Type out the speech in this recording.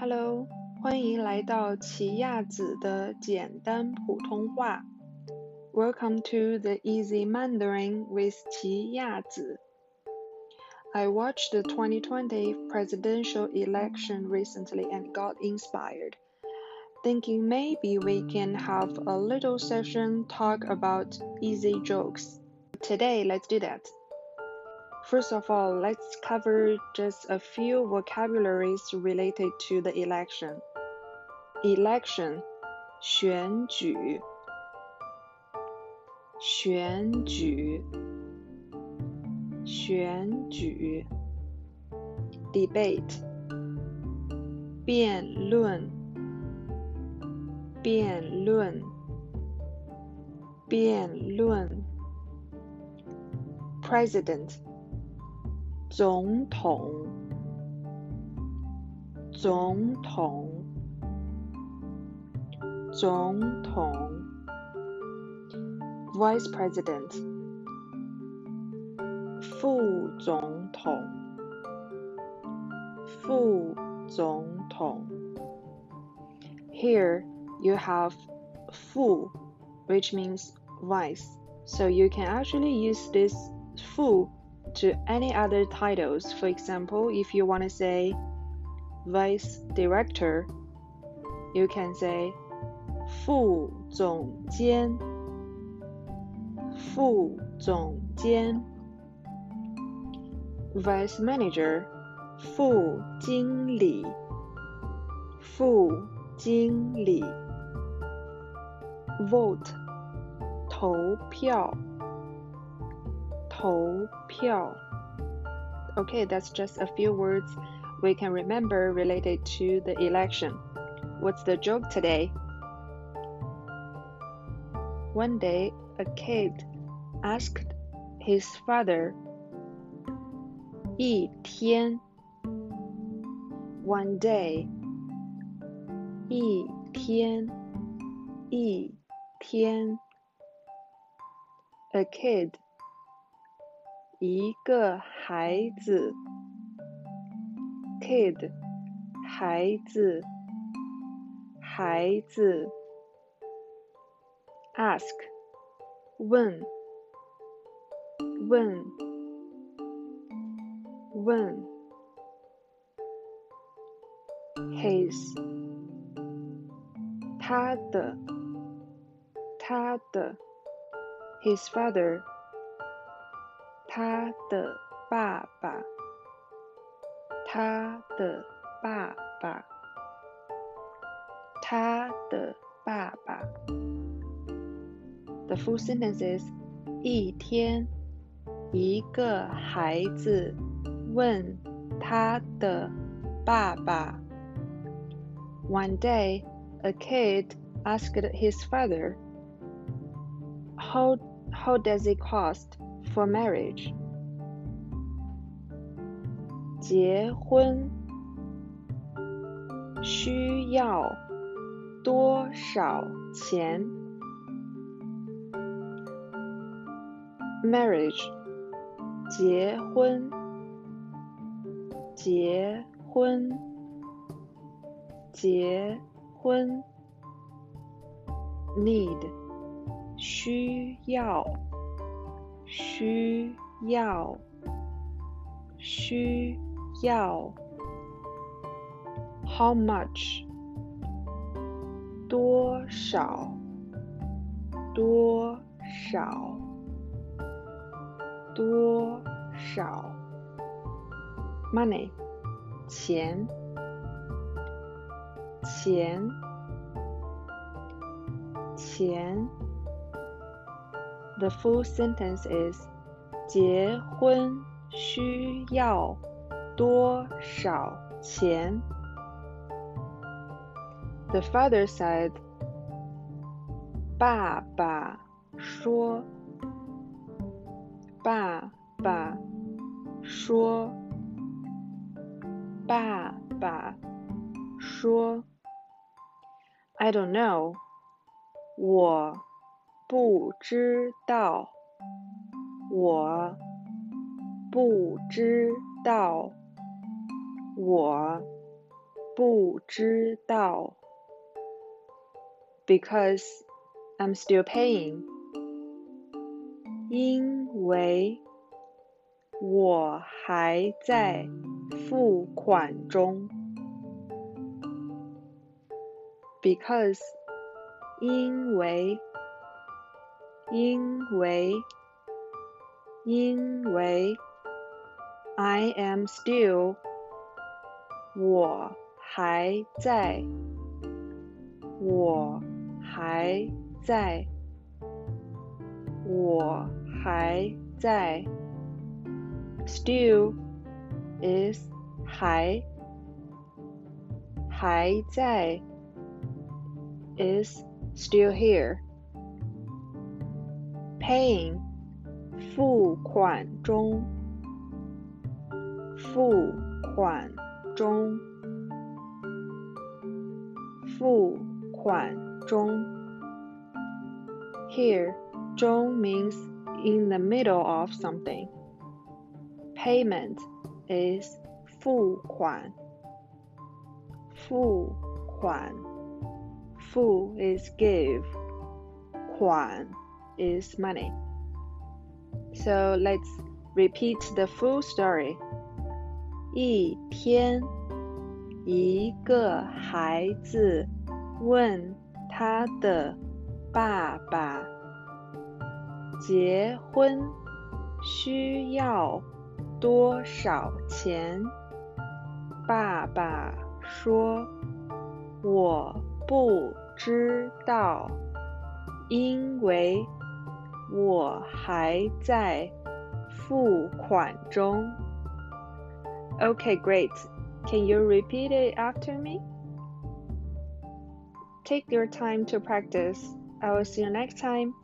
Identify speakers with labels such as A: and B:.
A: Hello，欢迎来到奇亚籽的简单普通话。Welcome to the Easy Mandarin with 奇亚籽。I watched the 2020 presidential election recently and got inspired, thinking maybe we can have a little session talk about easy jokes. Today, let's do that. First of all, let's cover just a few vocabularies related to the election. Election 选举选举选举 debate 辩论辩论辩论 president 总统，总统，总统，Vice President，副总统，副总统。Here you have 副 which means vice. So you can actually use this 副 to any other titles. For example, if you want to say vice director, you can say 副总监，副总监；vice manager，副经理，副经理；vote，投票。 投票. Okay, that's just a few words we can remember related to the election. What's the joke today? One day, a kid asked his father, 一天 one day 一天一天 a kid 一个孩子，kid，孩子，孩子，ask，问，问，问，his，他的，他的，his father。 他的爸爸，他的爸爸，他的爸爸。The full sentence is：一天，一个孩子问他的爸爸。One day, a kid asked his father, "How how does it cost?" for marriage. 结婚需要多少钱？Marriage，结婚，结婚，结婚。Need，需要。 需要，需要。How much？多少？多少？多少？Money，钱，钱，钱。The full sentence is 结婚需要多少钱？The father said 爸爸说爸爸说爸爸说 I don't know 我 不知道，我不知道，我不知道。Because I'm still paying. 因为我还在付款中。Because 因为因为因为 I am still 我还在我还在我还在 still is 还还在 is still here paying 付款中付款中付款中 here 中 means in the middle of something payment is 付款付款付 is give 款 is money so let's repeat the full story 一天，一个孩子问他的爸爸：“结婚需要多少钱？”爸爸说：“我不知道，因为 我还在付款中。” Okay, great. Can you repeat it after me? Take your time to practice. I will see you next time.